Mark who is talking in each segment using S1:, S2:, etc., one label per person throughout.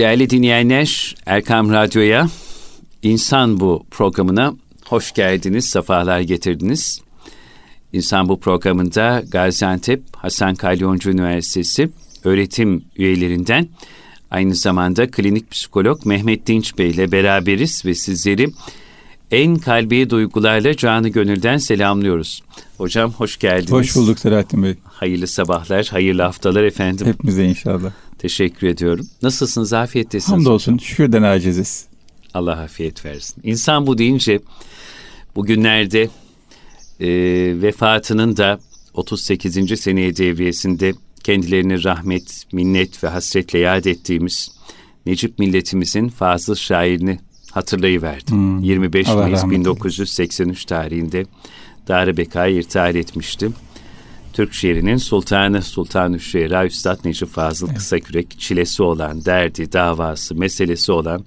S1: Değerli dinleyenler, Erkam Radyo'ya, İnsan Bu programına hoş geldiniz, sefalar getirdiniz. İnsan Bu programında Gaziantep Hasan Kalyoncu Üniversitesi öğretim üyelerinden aynı zamanda klinik psikolog Mehmet Dinç Bey ile beraberiz ve sizleri en kalbi duygularla canı gönülden selamlıyoruz. Hocam hoş geldiniz.
S2: Hoş bulduk Selahattin Bey.
S1: Hayırlı sabahlar, hayırlı haftalar efendim.
S2: Hepimize inşallah.
S1: Teşekkür ediyorum. Nasılsınız? Afiyettesiniz.
S2: Hamdolsun. Şükürden aciziz.
S1: Allah afiyet versin. İnsan bu deyince bugünlerde e, vefatının da 38. seneye devriyesinde kendilerini rahmet, minnet ve hasretle yad ettiğimiz Necip milletimizin fazıl şairini hatırlayıverdim. Hmm. 25 Allah Mayıs 1983 tarihinde Darı irtihal etmiştim. Türk şiirinin sultanı Sultan-ı Şuera Üstad Necip Fazıl evet. Kısakürek çilesi olan, derdi, davası, meselesi olan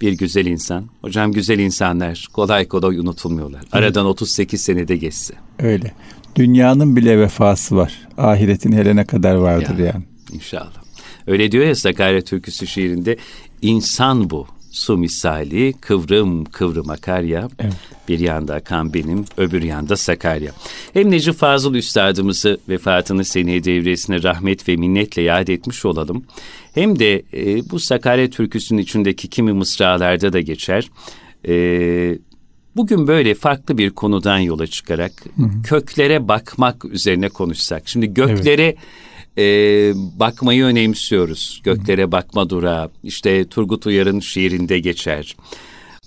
S1: bir güzel insan. Hocam güzel insanlar kolay kolay unutulmuyorlar. Evet. Aradan 38 senede geçse.
S2: Öyle. Dünyanın bile vefası var. Ahiretin hele ne kadar vardır ya, yani.
S1: İnşallah. Öyle diyor ya Sakarya Türküsü şiirinde insan bu su misali kıvrım kıvrım akar ya. Evet. Bir yanda kan benim, öbür yanda Sakarya. Hem Necip Fazıl Üstadımızı vefatını seneye devresine rahmet ve minnetle yad etmiş olalım. Hem de e, bu Sakarya türküsünün içindeki kimi mısralarda da geçer. E, bugün böyle farklı bir konudan yola çıkarak hı hı. köklere bakmak üzerine konuşsak. Şimdi göklere... Evet e, bakmayı önemsiyoruz. Göklere bakma durağı işte Turgut Uyar'ın şiirinde geçer.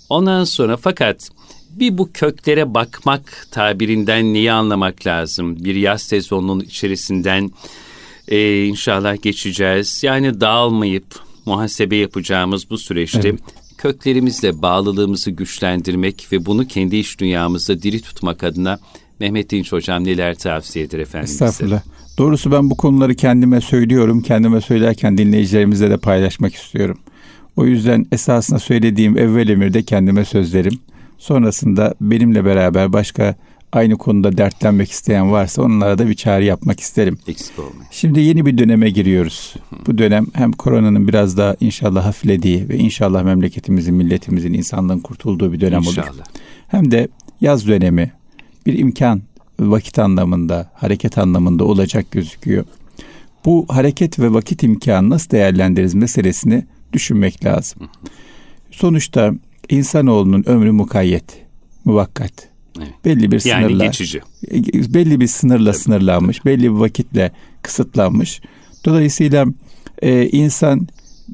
S1: Ondan sonra fakat bir bu köklere bakmak tabirinden neyi anlamak lazım? Bir yaz sezonunun içerisinden e, inşallah geçeceğiz. Yani dağılmayıp muhasebe yapacağımız bu süreçte evet. köklerimizle bağlılığımızı güçlendirmek ve bunu kendi iş dünyamızda diri tutmak adına Mehmet Dinç Hocam neler tavsiye eder efendim
S2: Estağfurullah. Bize? Doğrusu ben bu konuları kendime söylüyorum. Kendime söylerken dinleyicilerimizle de paylaşmak istiyorum. O yüzden esasında söylediğim evvel emirde kendime sözlerim. Sonrasında benimle beraber başka aynı konuda dertlenmek isteyen varsa onlara da bir çağrı yapmak isterim. Şimdi yeni bir döneme giriyoruz. Bu dönem hem koronanın biraz daha inşallah hafiflediği ve inşallah memleketimizin, milletimizin, insanlığın kurtulduğu bir dönem inşallah. olur. Hem de yaz dönemi bir imkan vakit anlamında, hareket anlamında olacak gözüküyor. Bu hareket ve vakit imkanı nasıl değerlendiririz meselesini düşünmek lazım. Sonuçta insanoğlunun ömrü mukayyet, muvakkat. Evet. Belli bir yani sınırla, geçici. belli bir sınırla tabii, sınırlanmış, belli bir vakitle kısıtlanmış. Dolayısıyla e, insan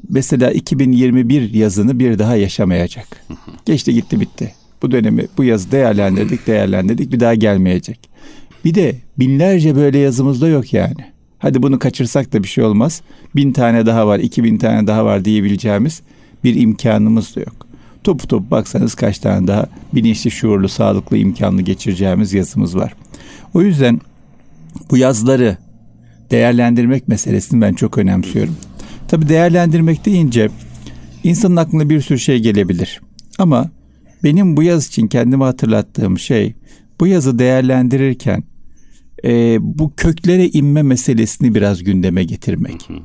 S2: mesela 2021 yazını bir daha yaşamayacak. Geçti gitti bitti. Bu dönemi, bu yazı değerlendirdik, değerlendirdik. Bir daha gelmeyecek. Bir de binlerce böyle yazımızda yok yani. Hadi bunu kaçırsak da bir şey olmaz. Bin tane daha var, iki bin tane daha var diyebileceğimiz bir imkanımız da yok. Top top baksanız kaç tane daha bilinçli, şuurlu, sağlıklı, imkanlı geçireceğimiz yazımız var. O yüzden bu yazları değerlendirmek meselesini ben çok önemsiyorum. Tabii değerlendirmek deyince insanın aklına bir sürü şey gelebilir. Ama benim bu yaz için kendime hatırlattığım şey bu yazı değerlendirirken e, bu köklere inme meselesini biraz gündeme getirmek. Hı hı.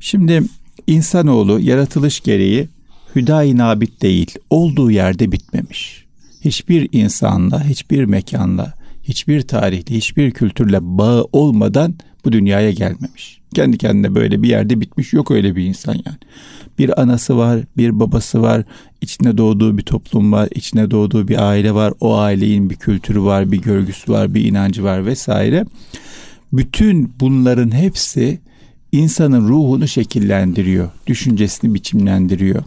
S2: Şimdi insanoğlu yaratılış gereği hüdayi nabit değil, olduğu yerde bitmemiş. Hiçbir insanla, hiçbir mekanla, hiçbir tarihle, hiçbir kültürle bağı olmadan bu dünyaya gelmemiş. Kendi kendine böyle bir yerde bitmiş yok öyle bir insan yani. Bir anası var, bir babası var, içine doğduğu bir toplum var, içine doğduğu bir aile var. O ailenin bir kültürü var, bir görgüsü var, bir inancı var vesaire. Bütün bunların hepsi insanın ruhunu şekillendiriyor, düşüncesini biçimlendiriyor,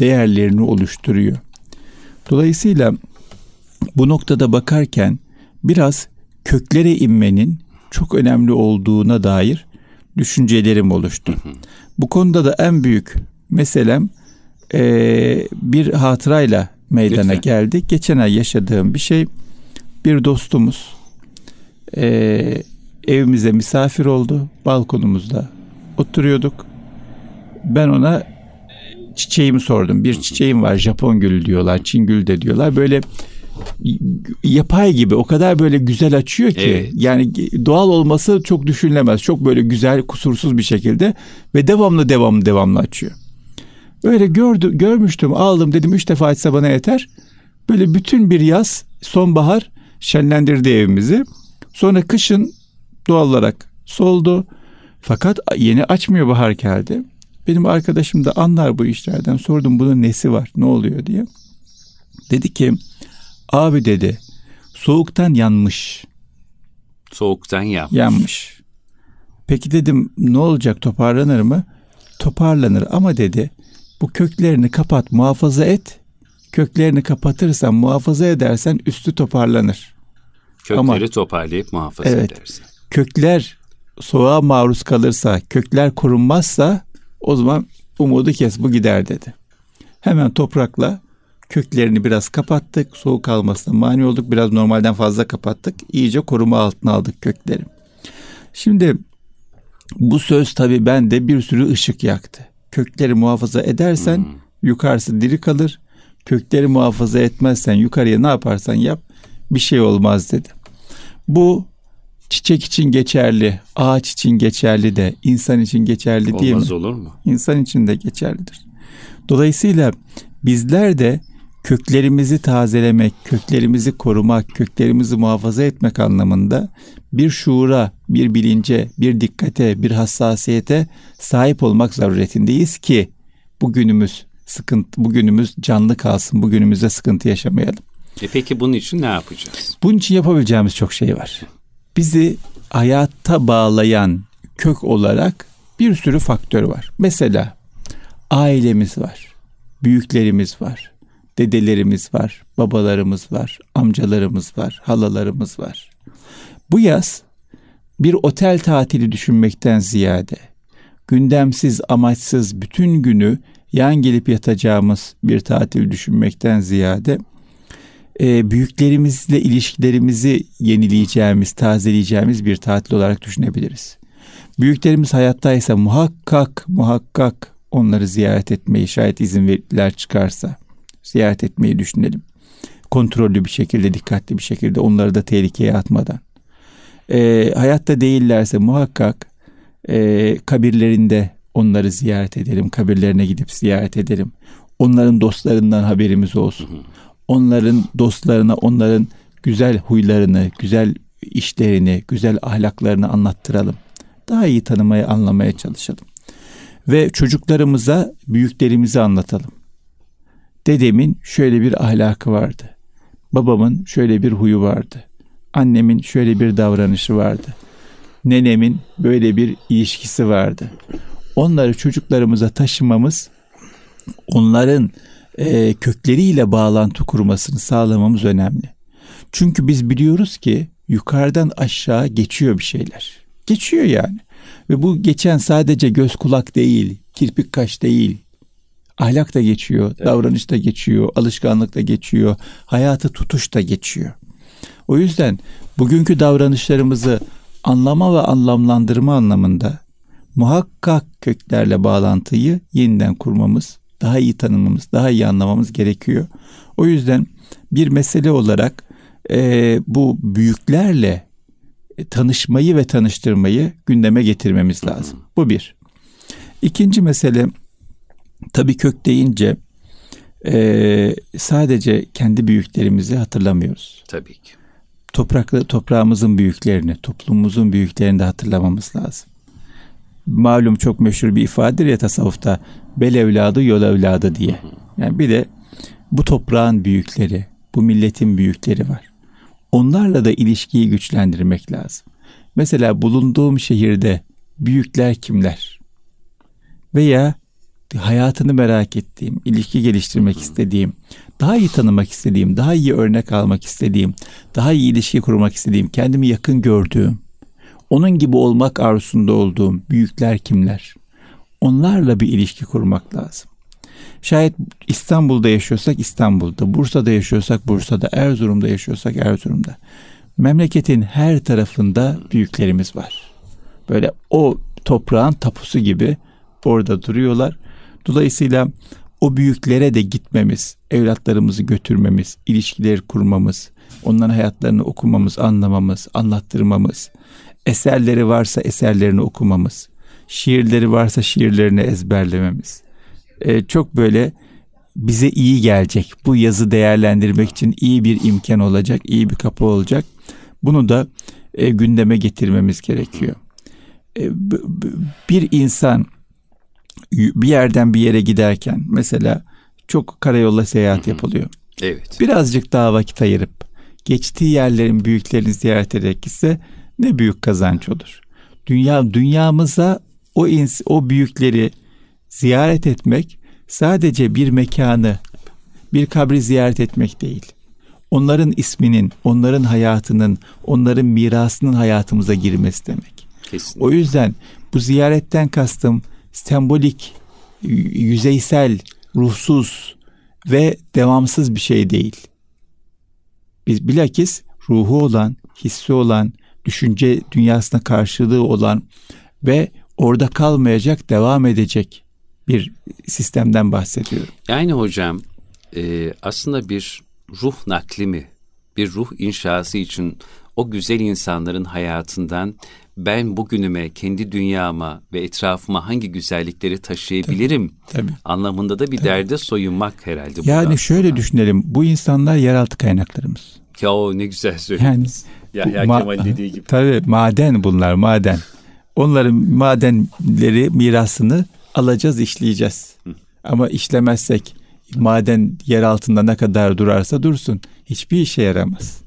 S2: değerlerini oluşturuyor. Dolayısıyla bu noktada bakarken biraz köklere inmenin çok önemli olduğuna dair düşüncelerim oluştu. Bu konuda da en büyük meselem e, bir hatırayla meydana Lütfen. geldi. Geçen ay yaşadığım bir şey. Bir dostumuz e, evimize misafir oldu. Balkonumuzda oturuyorduk. Ben ona çiçeğimi sordum. Bir çiçeğim var. Japon gülü diyorlar. Çin gülü de diyorlar. Böyle yapay gibi o kadar böyle güzel açıyor ki evet. yani doğal olması çok düşünülemez. Çok böyle güzel kusursuz bir şekilde ve devamlı devamlı devamlı açıyor. Öyle gördü, görmüştüm aldım dedim üç defa açsa bana yeter. Böyle bütün bir yaz sonbahar şenlendirdi evimizi. Sonra kışın doğal olarak soldu. Fakat yeni açmıyor bahar geldi. Benim arkadaşım da anlar bu işlerden. Sordum bunun nesi var, ne oluyor diye. Dedi ki, abi dedi, soğuktan yanmış.
S1: Soğuktan yanmış.
S2: Yanmış. Peki dedim ne olacak toparlanır mı? Toparlanır ama dedi bu köklerini kapat muhafaza et. Köklerini kapatırsan muhafaza edersen üstü toparlanır.
S1: Kökleri ama, toparlayıp muhafaza evet, edersin.
S2: Kökler soğuğa maruz kalırsa, kökler korunmazsa o zaman umudu kes bu gider dedi. Hemen toprakla köklerini biraz kapattık. Soğuk almasına mani olduk. Biraz normalden fazla kapattık. İyice koruma altına aldık kökleri. Şimdi bu söz tabii bende bir sürü ışık yaktı. Kökleri muhafaza edersen hmm. yukarısı diri kalır. Kökleri muhafaza etmezsen yukarıya ne yaparsan yap bir şey olmaz dedi. Bu çiçek için geçerli, ağaç için geçerli de insan için geçerli Olmaz değil mi?
S1: Olmaz olur mu?
S2: İnsan için de geçerlidir. Dolayısıyla bizler de köklerimizi tazelemek, köklerimizi korumak, köklerimizi muhafaza etmek anlamında bir şuura, bir bilince, bir dikkate, bir hassasiyete sahip olmak zaruretindeyiz ki bugünümüz sıkıntı, bugünümüz canlı kalsın, bugünümüzde sıkıntı yaşamayalım.
S1: E peki bunun için ne yapacağız?
S2: Bunun için yapabileceğimiz çok şey var. Bizi hayatta bağlayan kök olarak bir sürü faktör var. Mesela ailemiz var, büyüklerimiz var, dedelerimiz var, babalarımız var, amcalarımız var, halalarımız var. Bu yaz bir otel tatili düşünmekten ziyade gündemsiz, amaçsız bütün günü yan gelip yatacağımız bir tatil düşünmekten ziyade e, büyüklerimizle ilişkilerimizi yenileyeceğimiz, tazeleyeceğimiz bir tatil olarak düşünebiliriz. Büyüklerimiz hayattaysa muhakkak muhakkak onları ziyaret etmeyi şayet izin verirler çıkarsa ziyaret etmeyi düşünelim. Kontrollü bir şekilde, dikkatli bir şekilde onları da tehlikeye atmadan. E, hayatta değillerse muhakkak e, kabirlerinde onları ziyaret edelim. Kabirlerine gidip ziyaret edelim. Onların dostlarından haberimiz olsun. Onların dostlarına, onların güzel huylarını, güzel işlerini, güzel ahlaklarını anlattıralım. Daha iyi tanımaya, anlamaya çalışalım. Ve çocuklarımıza büyüklerimizi anlatalım. Dedemin şöyle bir ahlakı vardı. Babamın şöyle bir huyu vardı. Annemin şöyle bir davranışı vardı. Nenemin böyle bir ilişkisi vardı. Onları çocuklarımıza taşımamız, onların e, kökleriyle bağlantı kurmasını sağlamamız önemli. Çünkü biz biliyoruz ki yukarıdan aşağı geçiyor bir şeyler. Geçiyor yani. Ve bu geçen sadece göz kulak değil, kirpik kaş değil, Ahlak da geçiyor, evet. davranış da geçiyor, alışkanlık da geçiyor, hayatı tutuş da geçiyor. O yüzden bugünkü davranışlarımızı anlama ve anlamlandırma anlamında muhakkak köklerle bağlantıyı yeniden kurmamız, daha iyi tanımamız, daha iyi anlamamız gerekiyor. O yüzden bir mesele olarak e, bu büyüklerle tanışmayı ve tanıştırmayı gündeme getirmemiz lazım. Bu bir. İkinci mesele Tabii kök deyince e, sadece kendi büyüklerimizi hatırlamıyoruz.
S1: Tabii ki.
S2: Topraklı toprağımızın büyüklerini, toplumumuzun büyüklerini de hatırlamamız lazım. Malum çok meşhur bir ifadedir ya tasavvufta bel evladı yol evladı diye. Yani bir de bu toprağın büyükleri, bu milletin büyükleri var. Onlarla da ilişkiyi güçlendirmek lazım. Mesela bulunduğum şehirde büyükler kimler? Veya hayatını merak ettiğim, ilişki geliştirmek istediğim, daha iyi tanımak istediğim, daha iyi örnek almak istediğim, daha iyi ilişki kurmak istediğim, kendimi yakın gördüğüm, onun gibi olmak arzusunda olduğum büyükler kimler? Onlarla bir ilişki kurmak lazım. Şayet İstanbul'da yaşıyorsak İstanbul'da, Bursa'da yaşıyorsak Bursa'da, Erzurum'da yaşıyorsak Erzurum'da. Memleketin her tarafında büyüklerimiz var. Böyle o toprağın tapusu gibi orada duruyorlar Dolayısıyla o büyüklere de gitmemiz, evlatlarımızı götürmemiz, ilişkileri kurmamız, onların hayatlarını okumamız, anlamamız, anlattırmamız, eserleri varsa eserlerini okumamız, şiirleri varsa şiirlerini ezberlememiz, e, çok böyle bize iyi gelecek. Bu yazı değerlendirmek için iyi bir imkan olacak, iyi bir kapı olacak. Bunu da e, gündeme getirmemiz gerekiyor. E, bir insan bir yerden bir yere giderken mesela çok karayolda seyahat yapılıyor.
S1: Evet.
S2: Birazcık daha vakit ayırıp geçtiği yerlerin büyüklerini ziyaret ederek gitse ne büyük kazanç olur. Dünya dünyamıza o ins o büyükleri ziyaret etmek sadece bir mekanı, bir kabri ziyaret etmek değil. Onların isminin, onların hayatının, onların mirasının hayatımıza girmesi demek.
S1: Kesinlikle.
S2: O yüzden bu ziyaretten kastım sembolik, yüzeysel, ruhsuz ve devamsız bir şey değil. Biz bilakis ruhu olan, hissi olan, düşünce dünyasına karşılığı olan ve orada kalmayacak, devam edecek bir sistemden bahsediyorum.
S1: Yani hocam e, aslında bir ruh nakli mi, bir ruh inşası için o güzel insanların hayatından ben bugünüme, kendi dünyama ve etrafıma hangi güzellikleri taşıyabilirim
S2: tabii, tabii.
S1: anlamında da bir tabii. derde soyunmak herhalde.
S2: Yani şöyle sonra. düşünelim, bu insanlar yeraltı kaynaklarımız.
S1: Ya o ne güzel söylediniz. Yani, Yahya ma- Kemal dediği gibi.
S2: Tabii maden bunlar maden. Onların madenleri mirasını alacağız, işleyeceğiz. Hı. Ama işlemezsek maden yer altında ne kadar durarsa dursun hiçbir işe yaramaz.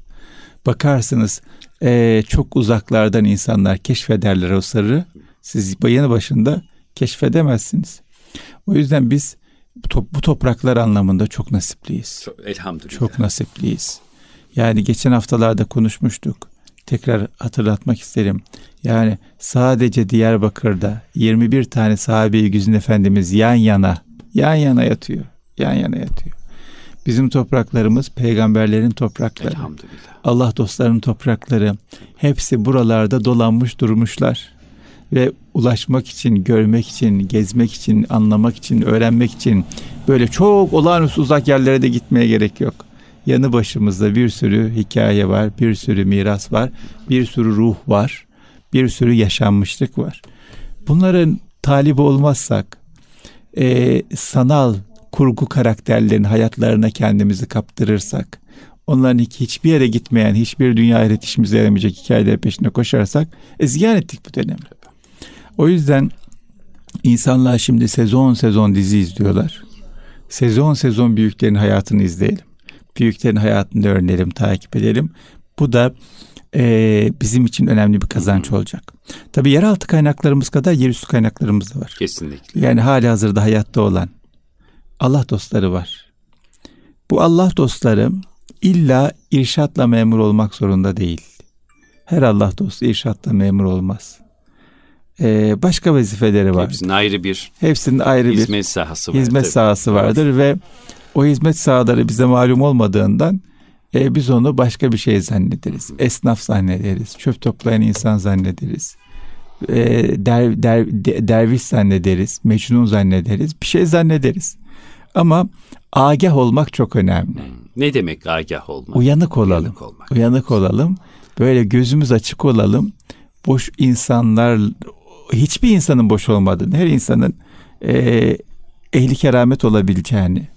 S2: Bakarsınız e, çok uzaklardan insanlar keşfederler o sırrı. Siz bayanı başında keşfedemezsiniz. O yüzden biz bu topraklar anlamında çok nasipliyiz.
S1: Çok, elhamdülillah.
S2: Çok nasipliyiz. Yani geçen haftalarda konuşmuştuk. Tekrar hatırlatmak isterim. Yani sadece Diyarbakır'da 21 tane sahabe-i güzin efendimiz yan yana, yan yana yatıyor. Yan yana yatıyor. Bizim topraklarımız peygamberlerin toprakları.
S1: Elhamdülillah.
S2: Allah dostlarının toprakları. Hepsi buralarda dolanmış durmuşlar. Ve ulaşmak için, görmek için, gezmek için, anlamak için, öğrenmek için böyle çok olağanüstü uzak yerlere de gitmeye gerek yok. Yanı başımızda bir sürü hikaye var, bir sürü miras var, bir sürü ruh var, bir sürü yaşanmışlık var. Bunların talibi olmazsak, e, sanal kurgu karakterlerin hayatlarına kendimizi kaptırırsak, onların hiçbir yere gitmeyen, hiçbir dünya iletişimimize yaramayacak hikayeler peşinde koşarsak, e, ziyan ettik bu dönemi. O yüzden insanlar şimdi sezon sezon dizi izliyorlar. Sezon sezon büyüklerin hayatını izleyelim. Büyüklerin hayatını öğrenelim, takip edelim. Bu da e, bizim için önemli bir kazanç olacak. Tabii yeraltı kaynaklarımız kadar yerüstü kaynaklarımız da var.
S1: Kesinlikle.
S2: Yani hali hazırda hayatta olan Allah dostları var. Bu Allah dostları illa irşatla memur olmak zorunda değil. Her Allah dostu irşatla memur olmaz. Ee, başka vazifeleri var.
S1: Hepsinin ayrı bir
S2: Hepsinin ayrı
S1: hizmet bir sahası
S2: vardır. Hizmet sahası vardır ve o hizmet sahaları bize malum olmadığından e, biz onu başka bir şey zannederiz. Esnaf zannederiz. Çöp toplayan insan zannederiz. E, der, der, derviş zannederiz. Mecnun zannederiz. Bir şey zannederiz. Ama agah olmak çok önemli. Hmm.
S1: Ne demek agah olmak?
S2: Uyanık olalım. Uyanık, olmak. Uyanık olalım. Böyle gözümüz açık olalım. Boş insanlar hiçbir insanın boş olmadığını, her insanın e, ehli keramet olabileceğini,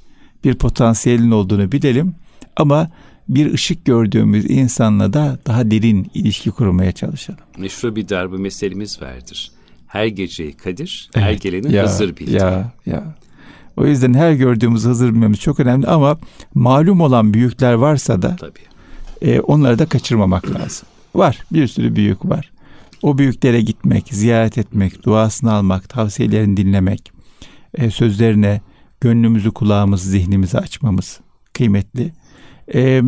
S2: bir potansiyelin olduğunu bilelim. Ama bir ışık gördüğümüz insanla da daha derin ilişki kurmaya çalışalım.
S1: Meşru bir darbe meselemiz vardır. Her geceyi Kadir, evet. her geleni ya, Hızır bilir.
S2: Ya, ya. O yüzden her gördüğümüz Hızır bilmemiz çok önemli ama malum olan büyükler varsa da Tabii. E, onları da kaçırmamak lazım. Var, bir sürü büyük var. O büyüklere gitmek, ziyaret etmek, duasını almak, tavsiyelerini dinlemek, e, sözlerine gönlümüzü, kulağımızı, zihnimizi açmamız kıymetli. E,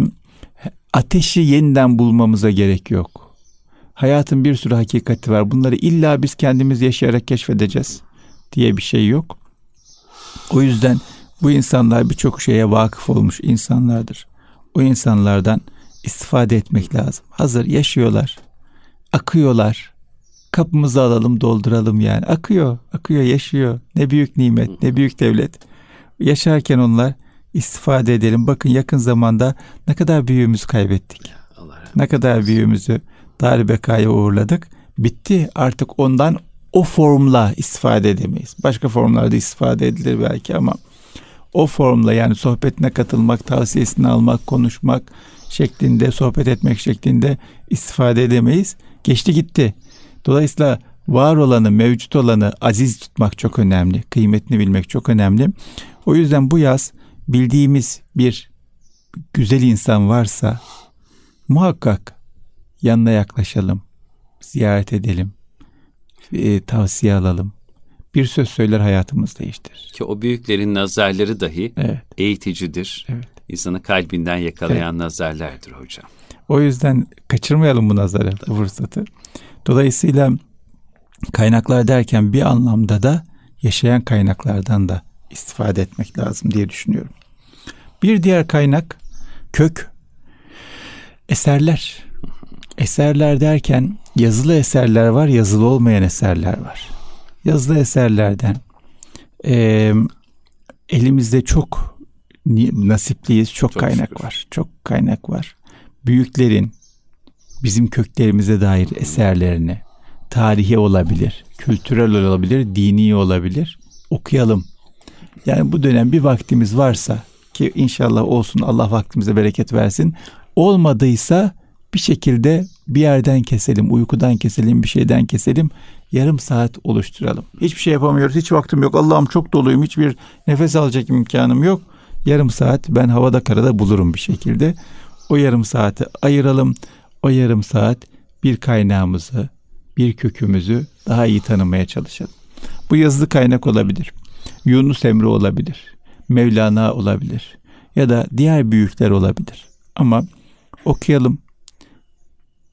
S2: ateşi yeniden bulmamıza gerek yok. Hayatın bir sürü hakikati var. Bunları illa biz kendimiz yaşayarak keşfedeceğiz diye bir şey yok. O yüzden bu insanlar birçok şeye vakıf olmuş insanlardır. O insanlardan istifade etmek lazım. Hazır yaşıyorlar, akıyorlar. Kapımızı alalım, dolduralım yani. Akıyor, akıyor, yaşıyor. Ne büyük nimet, ne büyük devlet. Yaşarken onlar istifade edelim. Bakın yakın zamanda ne kadar büyüğümüzü kaybettik. Allah ne kadar büyüğümüzü dar bekaya uğurladık. Bitti artık ondan o formla istifade edemeyiz. Başka formlarda istifade edilir belki ama o formla yani sohbetine katılmak, tavsiyesini almak, konuşmak şeklinde, sohbet etmek şeklinde istifade edemeyiz. Geçti gitti. Dolayısıyla var olanı, mevcut olanı aziz tutmak çok önemli. Kıymetini bilmek çok önemli. O yüzden bu yaz bildiğimiz bir güzel insan varsa muhakkak yanına yaklaşalım, ziyaret edelim, e, tavsiye alalım. Bir söz söyler hayatımız değiştirir.
S1: Ki o büyüklerin nazarları dahi
S2: Evet.
S1: eğiticidir.
S2: Evet.
S1: İnsanı kalbinden yakalayan nazarlardır hocam.
S2: O yüzden kaçırmayalım bu nazarı, bu fırsatı. Dolayısıyla kaynaklar derken bir anlamda da yaşayan kaynaklardan da istifade etmek lazım diye düşünüyorum. Bir diğer kaynak kök eserler. Eserler derken yazılı eserler var, yazılı olmayan eserler var. Yazılı eserlerden e, elimizde çok nasipliyiz, çok,
S1: Çok
S2: kaynak
S1: şükür.
S2: var. Çok kaynak var. Büyüklerin bizim köklerimize dair eserlerini tarihi olabilir, kültürel olabilir, dini olabilir. Okuyalım. Yani bu dönem bir vaktimiz varsa ki inşallah olsun Allah vaktimize bereket versin. Olmadıysa bir şekilde bir yerden keselim, uykudan keselim, bir şeyden keselim. Yarım saat oluşturalım. Hiçbir şey yapamıyoruz, hiç vaktim yok. Allah'ım çok doluyum, hiçbir nefes alacak imkanım yok. Yarım saat ben havada karada bulurum bir şekilde. O yarım saati ayıralım. O yarım saat bir kaynağımızı, bir kökümüzü daha iyi tanımaya çalışalım. Bu yazılı kaynak olabilir. Yunus Emre olabilir. Mevlana olabilir. Ya da diğer büyükler olabilir. Ama okuyalım.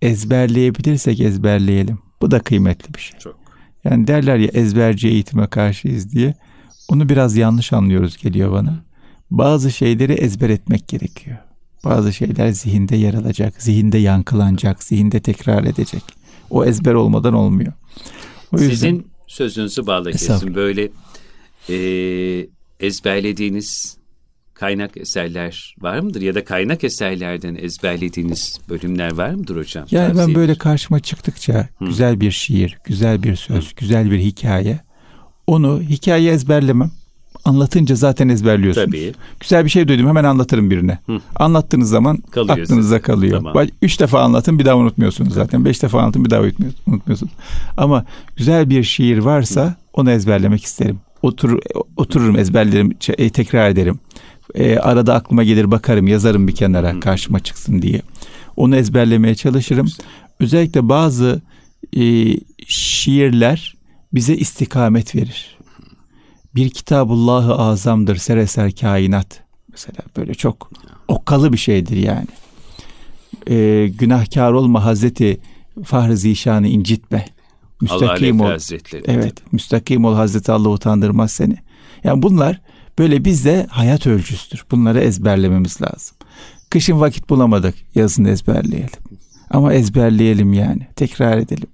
S2: Ezberleyebilirsek ezberleyelim. Bu da kıymetli bir şey.
S1: Çok.
S2: Yani derler ya ezberci eğitime karşıyız diye. Onu biraz yanlış anlıyoruz geliyor bana. Bazı şeyleri ezber etmek gerekiyor. Bazı şeyler zihinde yer alacak, zihinde yankılanacak, zihinde tekrar edecek. O ezber olmadan olmuyor. O yüzden
S1: Sizin sözünüzü bağla kesin. Böyle e, ezberlediğiniz kaynak eserler var mıdır? Ya da kaynak eserlerden ezberlediğiniz bölümler var mıdır hocam?
S2: yani ben
S1: Tavsiye
S2: böyle
S1: eder.
S2: karşıma çıktıkça güzel bir şiir, güzel bir söz, güzel bir hikaye. Onu hikaye ezberlemem. Anlatınca zaten ezberliyorsunuz.
S1: Tabii.
S2: Güzel bir şey duydum hemen anlatırım birine. Anlattığınız zaman
S1: Kalıyor
S2: aklınıza
S1: size.
S2: kalıyor.
S1: Tamam.
S2: Üç defa anlatın bir daha unutmuyorsunuz zaten. Beş defa anlatın bir daha unutmuyor- unutmuyorsunuz. Ama güzel bir şiir varsa onu ezberlemek isterim. Otur, otururum ezberlerim, e, tekrar ederim. E, arada aklıma gelir bakarım yazarım bir kenara karşıma çıksın diye. Onu ezberlemeye çalışırım. Özellikle bazı e, şiirler bize istikamet verir. Bir kitabullahı azamdır sereser kainat. Mesela böyle çok okkalı bir şeydir yani. Ee, günahkar olma Hazreti Fahri Zişan'ı incitme.
S1: Allah
S2: Müstakim
S1: Aleyhi
S2: ol.
S1: Hazretleri.
S2: Evet, müstakim ol Hazreti Allah utandırmaz seni. Yani bunlar böyle bizde hayat ölçüsüdür. Bunları ezberlememiz lazım. Kışın vakit bulamadık, yazın ezberleyelim. Ama ezberleyelim yani, tekrar edelim.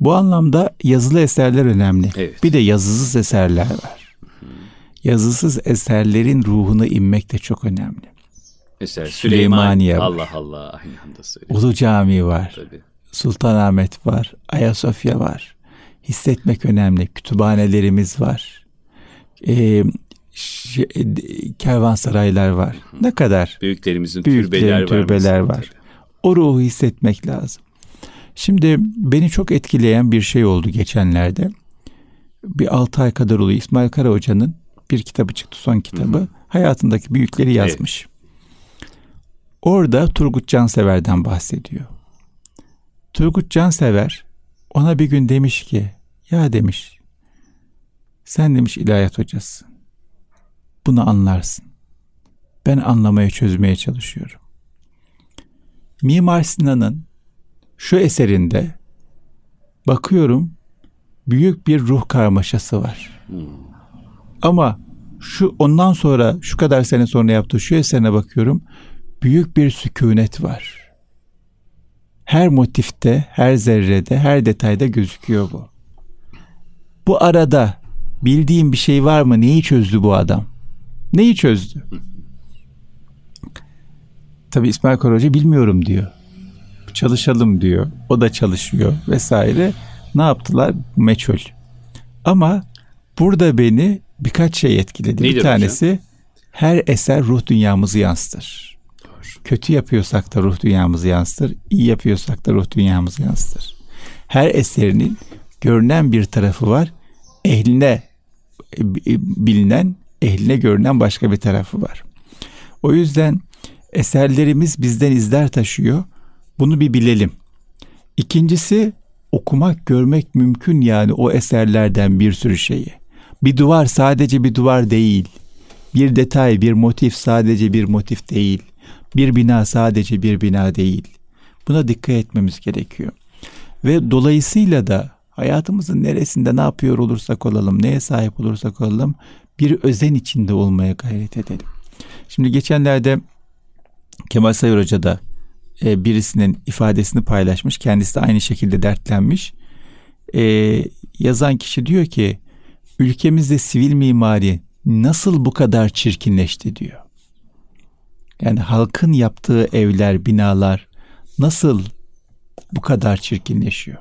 S2: Bu anlamda yazılı eserler önemli.
S1: Evet.
S2: Bir de yazısız eserler var. Yazısız eserlerin ruhunu inmek de çok önemli.
S1: Mesela
S2: Süleymaniye
S1: Süleyman.
S2: var.
S1: Allah Allah. Aynı anda söylüyor.
S2: Ulu Cami var.
S1: Tabii.
S2: Sultanahmet var, Ayasofya var. Hissetmek önemli. Kütüphanelerimiz var. Ee, ş- e, kervansaraylar var. Ne kadar
S1: Büyüklerimizin
S2: Büyüklerin
S1: türbeler
S2: türbeler var. o ruhu hissetmek lazım. Şimdi beni çok etkileyen bir şey oldu geçenlerde. Bir altı ay kadar oluyor. İsmail Kara Hoca'nın bir kitabı çıktı, son kitabı. Hayatındaki büyükleri yazmış. Orada Turgut Cansever'den bahsediyor. Turgut Cansever ona bir gün demiş ki ya demiş sen demiş ilahiyat hocasısın. Bunu anlarsın. Ben anlamaya çözmeye çalışıyorum. Mimar Sinan'ın şu eserinde bakıyorum büyük bir ruh karmaşası var. Ama şu ondan sonra şu kadar sene sonra yaptığı şu eserine bakıyorum büyük bir sükunet var. Her motifte, her zerrede, her detayda gözüküyor bu. Bu arada bildiğim bir şey var mı? Neyi çözdü bu adam? Neyi çözdü? Tabi İsmail Kara Hoca bilmiyorum diyor. Çalışalım diyor. O da çalışıyor vesaire. Ne yaptılar? Meçhul. Ama burada beni birkaç şey etkiledi.
S1: Nedir
S2: bir tanesi
S1: hocam?
S2: her eser ruh dünyamızı yansıtır. Kötü yapıyorsak da ruh dünyamızı yansıtır. iyi yapıyorsak da ruh dünyamızı yansıtır. Her eserinin görünen bir tarafı var. Ehline e, bilinen, ehline görünen başka bir tarafı var. O yüzden eserlerimiz bizden izler taşıyor. Bunu bir bilelim. İkincisi okumak, görmek mümkün yani o eserlerden bir sürü şeyi. Bir duvar sadece bir duvar değil. Bir detay, bir motif sadece bir motif değil. Bir bina sadece bir bina değil. Buna dikkat etmemiz gerekiyor. Ve dolayısıyla da hayatımızın neresinde ne yapıyor olursak olalım, neye sahip olursak olalım bir özen içinde olmaya gayret edelim. Şimdi geçenlerde Kemal Sayır Hoca da e, birisinin ifadesini paylaşmış. Kendisi de aynı şekilde dertlenmiş. E, yazan kişi diyor ki ülkemizde sivil mimari nasıl bu kadar çirkinleşti diyor. Yani halkın yaptığı evler, binalar nasıl bu kadar çirkinleşiyor?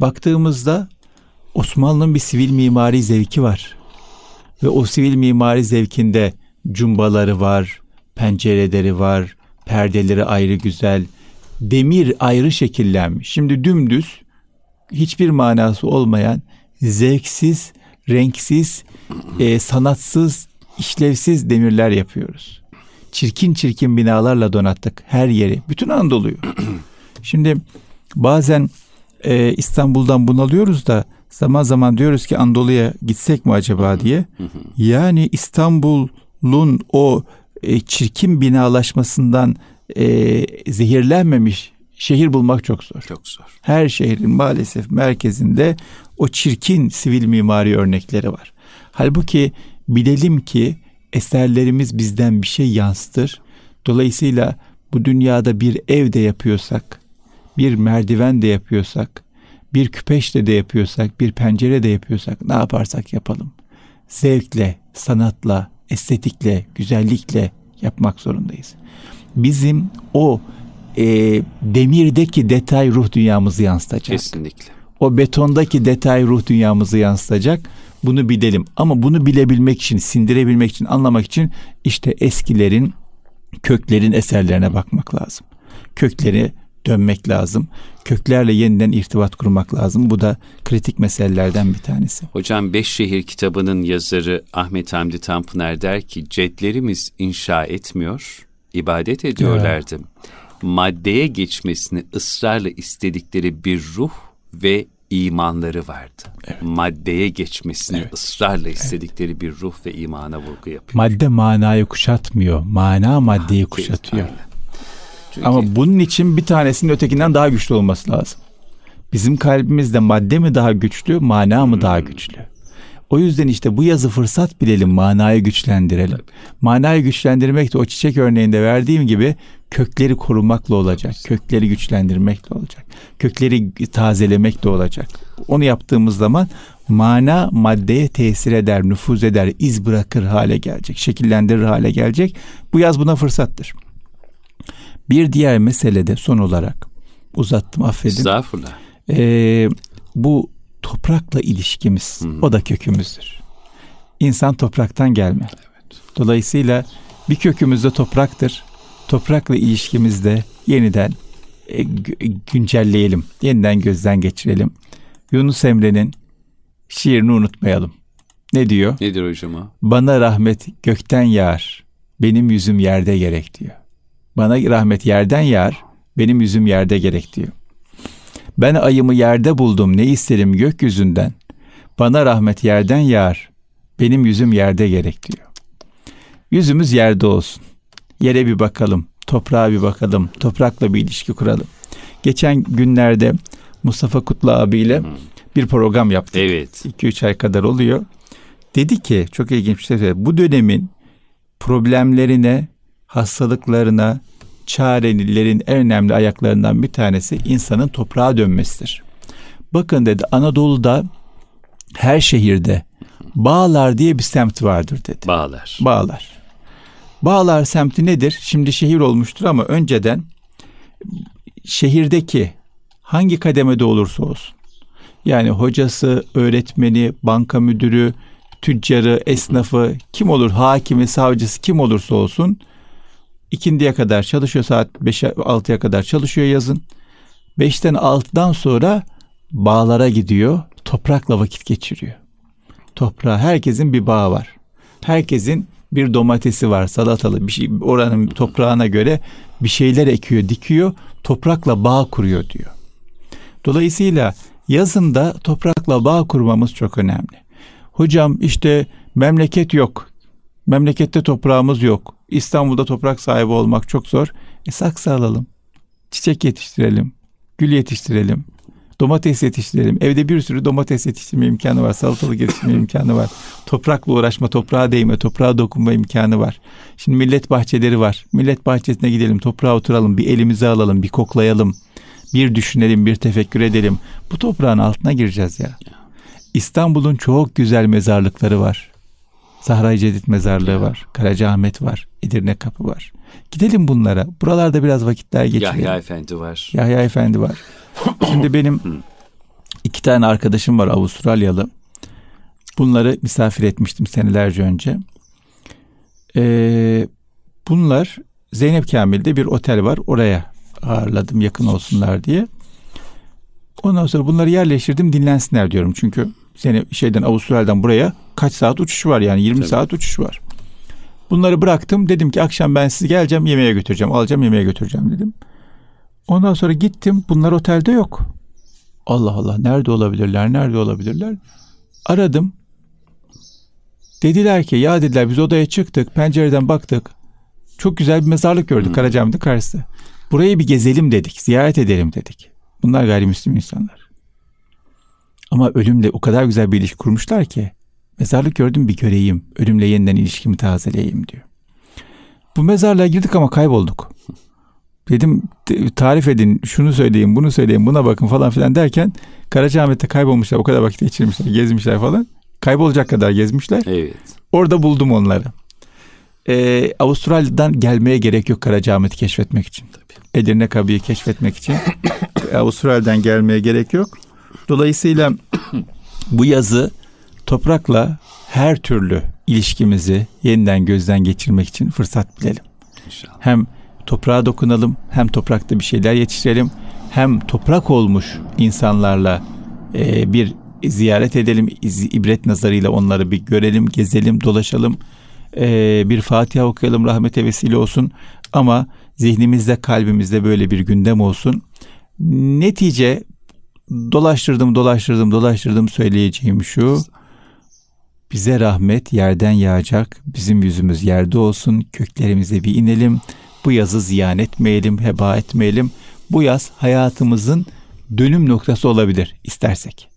S2: Baktığımızda Osmanlı'nın bir sivil mimari zevki var. Ve o sivil mimari zevkinde cumbaları var, pencereleri var, perdeleri ayrı güzel, demir ayrı şekillenmiş. Şimdi dümdüz hiçbir manası olmayan zevksiz, renksiz, e, sanatsız, işlevsiz demirler yapıyoruz. Çirkin çirkin binalarla donattık her yeri. Bütün Anadolu'yu. Şimdi bazen e, İstanbul'dan bunalıyoruz da zaman zaman diyoruz ki Anadolu'ya gitsek mi acaba diye. Yani İstanbul'un o e, çirkin binalaşmasından e, zehirlenmemiş şehir bulmak çok zor.
S1: Çok zor.
S2: Her şehrin maalesef merkezinde o çirkin sivil mimari örnekleri var. Halbuki bilelim ki eserlerimiz bizden bir şey yansıtır. Dolayısıyla bu dünyada bir ev de yapıyorsak, bir merdiven de yapıyorsak, bir küpeşte de yapıyorsak, bir pencere de yapıyorsak ne yaparsak yapalım. Zevkle, sanatla, estetikle, güzellikle yapmak zorundayız. Bizim o e, demirdeki detay ruh dünyamızı yansıtacak.
S1: Kesinlikle.
S2: O betondaki detay ruh dünyamızı yansıtacak. Bunu bilelim. Ama bunu bilebilmek için, sindirebilmek için, anlamak için işte eskilerin, köklerin eserlerine bakmak lazım. Kökleri dönmek lazım. Köklerle yeniden irtibat kurmak lazım. Bu da kritik meselelerden bir tanesi.
S1: Hocam Beş Şehir kitabının yazarı Ahmet Hamdi Tanpınar der ki cedlerimiz inşa etmiyor, ibadet ediyorlardı. Ya. Maddeye geçmesini ısrarla istedikleri bir ruh ve imanları vardı. Evet. Maddeye geçmesini evet. ısrarla istedikleri evet. bir ruh ve imana vurgu yapıyor.
S2: Madde manayı kuşatmıyor. Mana maddeyi kuşatıyor. Aynen. Çünkü... Ama bunun için bir tanesinin ötekinden daha güçlü olması lazım. Bizim kalbimizde madde mi daha güçlü, mana mı daha hmm. güçlü? O yüzden işte bu yazı fırsat bilelim, manayı güçlendirelim. Tabii. Manayı güçlendirmek de o çiçek örneğinde verdiğim gibi kökleri korumakla olacak. Tabii. Kökleri güçlendirmekle olacak. Kökleri tazelemekle olacak. Onu yaptığımız zaman mana maddeye tesir eder, nüfuz eder, iz bırakır hale gelecek, şekillendirir hale gelecek. Bu yaz buna fırsattır. Bir diğer mesele de son olarak uzattım affedin.
S1: Estağfurullah.
S2: Ee, bu toprakla ilişkimiz Hı-hı. o da kökümüzdür. İnsan topraktan gelme. Evet. Dolayısıyla bir kökümüz de topraktır. Toprakla ilişkimizde yeniden e, güncelleyelim. Yeniden gözden geçirelim. Yunus Emre'nin şiirini unutmayalım. Ne diyor?
S1: Nedir hocam o?
S2: Bana rahmet gökten yağar. Benim yüzüm yerde gerek diyor. Bana rahmet yerden yağar, benim yüzüm yerde gerek diyor. Ben ayımı yerde buldum, ne isterim gökyüzünden. Bana rahmet yerden yağar, benim yüzüm yerde gerek diyor. Yüzümüz yerde olsun. Yere bir bakalım, toprağa bir bakalım, toprakla bir ilişki kuralım. Geçen günlerde Mustafa Kutlu abiyle bir program yaptık.
S1: Evet.
S2: 2-3 ay kadar oluyor. Dedi ki çok ilginç bir şey söyledi. Bu dönemin problemlerine hastalıklarına çarelerin en önemli ayaklarından bir tanesi insanın toprağa dönmesidir. Bakın dedi Anadolu'da her şehirde Bağlar diye bir semt vardır dedi.
S1: Bağlar.
S2: Bağlar. Bağlar semti nedir? Şimdi şehir olmuştur ama önceden şehirdeki hangi kademede olursa olsun Yani hocası, öğretmeni, banka müdürü, tüccarı, esnafı, kim olur, hakimi, savcısı kim olursa olsun ikindiye kadar çalışıyor saat 5'e 6'ya kadar çalışıyor yazın. 5'ten 6'dan sonra bağlara gidiyor. Toprakla vakit geçiriyor. Toprağa herkesin bir bağı var. Herkesin bir domatesi var, salatalı bir şey oranın toprağına göre bir şeyler ekiyor, dikiyor, toprakla bağ kuruyor diyor. Dolayısıyla yazında toprakla bağ kurmamız çok önemli. Hocam işte memleket yok. Memlekette toprağımız yok. İstanbul'da toprak sahibi olmak çok zor. E saksı alalım. Çiçek yetiştirelim. Gül yetiştirelim. Domates yetiştirelim. Evde bir sürü domates yetiştirme imkanı var. Salatalık yetiştirme imkanı var. Toprakla uğraşma, toprağa değme, toprağa dokunma imkanı var. Şimdi millet bahçeleri var. Millet bahçesine gidelim, toprağa oturalım, bir elimize alalım, bir koklayalım. Bir düşünelim, bir tefekkür edelim. Bu toprağın altına gireceğiz ya. İstanbul'un çok güzel mezarlıkları var. Zahra Cedid mezarlığı var. Karacaahmet var. Edirne Kapı var. Gidelim bunlara. Buralarda biraz vakitler geçirelim.
S1: Yahya Efendi var.
S2: Yahya Efendi var. Şimdi benim iki tane arkadaşım var Avustralyalı. Bunları misafir etmiştim senelerce önce. Ee, bunlar Zeynep Kamil'de bir otel var. Oraya ağırladım yakın olsunlar diye. Ondan sonra bunları yerleştirdim dinlensinler diyorum. Çünkü seni şeyden Avustralya'dan buraya kaç saat uçuş var yani 20 Tabii. saat uçuş var. Bunları bıraktım. Dedim ki akşam ben sizi geleceğim yemeğe götüreceğim. Alacağım yemeğe götüreceğim dedim. Ondan sonra gittim. Bunlar otelde yok. Allah Allah nerede olabilirler? Nerede olabilirler? Aradım. Dediler ki ya dediler biz odaya çıktık. Pencereden baktık. Çok güzel bir mezarlık gördük hmm. Karacaahmet'in karşısı. Burayı bir gezelim dedik. Ziyaret edelim dedik. Bunlar gayrimüslim insanlar. Ama ölümle o kadar güzel bir ilişki kurmuşlar ki mezarlık gördüm bir göreyim. Ölümle yeniden ilişkimi tazeleyeyim diyor. Bu mezarlığa girdik ama kaybolduk. Dedim tarif edin, şunu söyleyin, bunu söyleyin, buna bakın falan filan derken Karacaahmet'te kaybolmuşlar. O kadar vakit geçirmişler, gezmişler falan. Kaybolacak kadar gezmişler.
S1: Evet.
S2: Orada buldum onları. Ee, Avustralya'dan gelmeye gerek yok Karacaahmet'i keşfetmek için. Tabii. Edirne Kabı'yı keşfetmek için. Avustralya'dan gelmeye gerek yok. Dolayısıyla bu yazı toprakla her türlü ilişkimizi yeniden gözden geçirmek için fırsat bilelim. İnşallah. Hem toprağa dokunalım, hem toprakta bir şeyler yetiştirelim, hem toprak olmuş insanlarla e, bir ziyaret edelim, ibret nazarıyla onları bir görelim, gezelim, dolaşalım, e, bir Fatiha okuyalım, rahmete vesile olsun. Ama zihnimizde, kalbimizde böyle bir gündem olsun. Netice dolaştırdım, dolaştırdım, dolaştırdım söyleyeceğim şu. Bize rahmet yerden yağacak. Bizim yüzümüz yerde olsun. Köklerimize bir inelim. Bu yazı ziyan etmeyelim, heba etmeyelim. Bu yaz hayatımızın dönüm noktası olabilir istersek.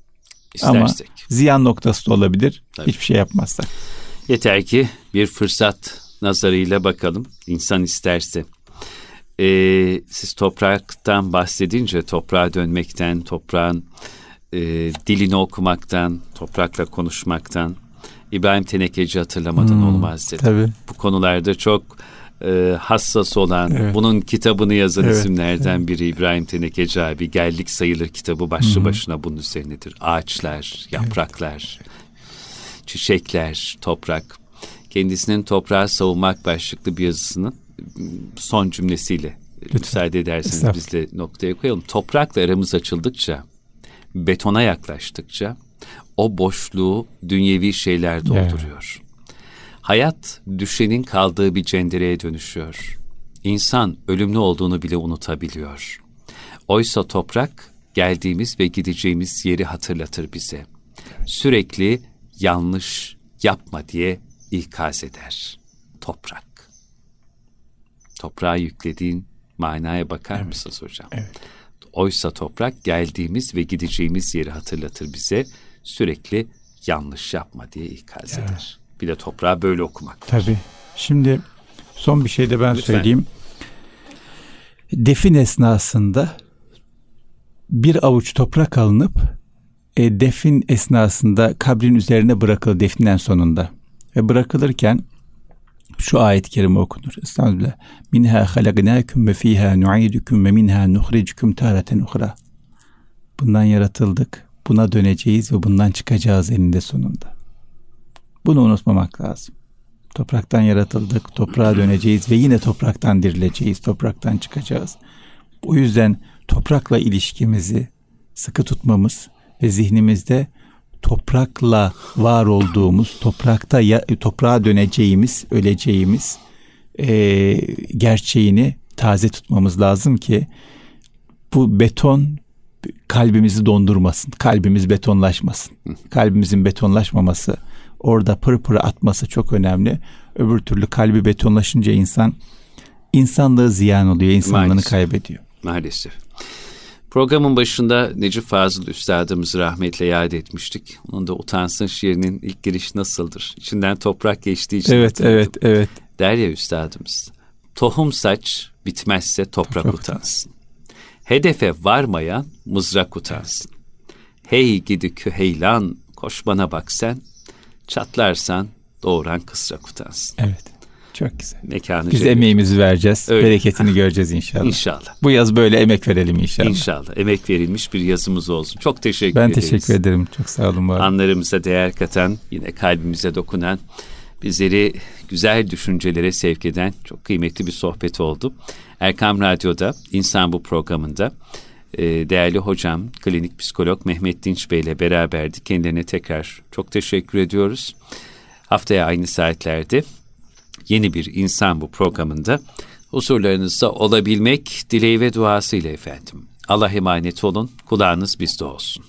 S2: İstersek. Ama ziyan noktası da olabilir. Tabii. Hiçbir şey yapmazsak.
S1: Yeter ki bir fırsat nazarıyla bakalım. İnsan isterse. Ee, siz topraktan bahsedince toprağa dönmekten, toprağın e, dilini okumaktan, toprakla konuşmaktan İbrahim Tenekeci hatırlamadan hmm, olmaz dedim. Tabii. Bu konularda çok e, hassas olan, evet. bunun kitabını yazan evet, isimlerden biri İbrahim Tenekeci abi. Geldik sayılır kitabı başlı hmm. başına bunun üzerinedir. Ağaçlar, yapraklar, evet. çiçekler, toprak. Kendisinin toprağı savunmak başlıklı bir yazısının son cümlesiyle Lütfen. müsaade ederseniz biz de noktaya koyalım. Toprakla aramız açıldıkça, betona yaklaştıkça o boşluğu dünyevi şeyler dolduruyor. Yeah. Hayat düşenin kaldığı bir cendereye dönüşüyor. İnsan ölümlü olduğunu bile unutabiliyor. Oysa toprak geldiğimiz ve gideceğimiz yeri hatırlatır bize. Sürekli yanlış yapma diye ikaz eder. Toprak. Toprağa yüklediğin manaya bakar evet. mısınız hocam? Evet. Oysa toprak geldiğimiz ve gideceğimiz yeri hatırlatır bize. Sürekli yanlış yapma diye ikaz evet. eder. Bir de toprağı böyle okumak.
S2: Tabii. Şimdi son bir şey de ben Lütfen. söyleyeyim. Defin esnasında bir avuç toprak alınıp e, defin esnasında kabrin üzerine bırakılır definen sonunda. Ve bırakılırken şu ayet-i kerime okunur. Estağfirullah. Minha halaknâküm ve fîhâ nu'idukum ve minha nuhricukum târeten uhra. Bundan yaratıldık. buna döneceğiz ve bundan çıkacağız eninde sonunda. Bunu unutmamak lazım. Topraktan yaratıldık, toprağa döneceğiz ve yine topraktan dirileceğiz, topraktan çıkacağız. O yüzden toprakla ilişkimizi sıkı tutmamız ve zihnimizde toprakla var olduğumuz, toprakta ya, toprağa döneceğimiz, öleceğimiz e, gerçeğini taze tutmamız lazım ki bu beton kalbimizi dondurmasın. Kalbimiz betonlaşmasın. Kalbimizin betonlaşmaması, orada pır pır atması çok önemli. Öbür türlü kalbi betonlaşınca insan insanlığı ziyan oluyor, insanlığını Maalesef. kaybediyor.
S1: Maalesef. Programın başında Necip Fazıl Üstadımızı rahmetle yad etmiştik. Onun da Utansın şiirinin ilk giriş nasıldır? İçinden toprak geçtiği için
S2: Evet, evet, evet.
S1: Der ya Üstadımız, tohum saç bitmezse toprak, toprak utansın. Hedefe varmayan mızrak utansın. Hey gidi küheylan, koş bana bak sen, çatlarsan doğuran kısrak utansın.
S2: Evet. Çok güzel. Mekanı Biz emeğimizi vereceğiz. Öyle. Bereketini göreceğiz inşallah.
S1: İnşallah.
S2: Bu yaz böyle emek verelim inşallah.
S1: İnşallah. Emek verilmiş bir yazımız olsun. Çok teşekkür
S2: ben
S1: ederiz.
S2: Ben teşekkür ederim. Çok sağ olun.
S1: Var. Anlarımıza değer katan, yine kalbimize dokunan, bizleri güzel düşüncelere sevk eden çok kıymetli bir sohbet oldu. Erkam Radyo'da İnsan Bu programında e, değerli hocam, klinik psikolog Mehmet Dinç Bey ile beraberdik. Kendilerine tekrar çok teşekkür ediyoruz. Haftaya aynı saatlerde yeni bir insan bu programında huzurlarınızda olabilmek dileği ve duasıyla efendim. Allah emanet olun, kulağınız bizde olsun.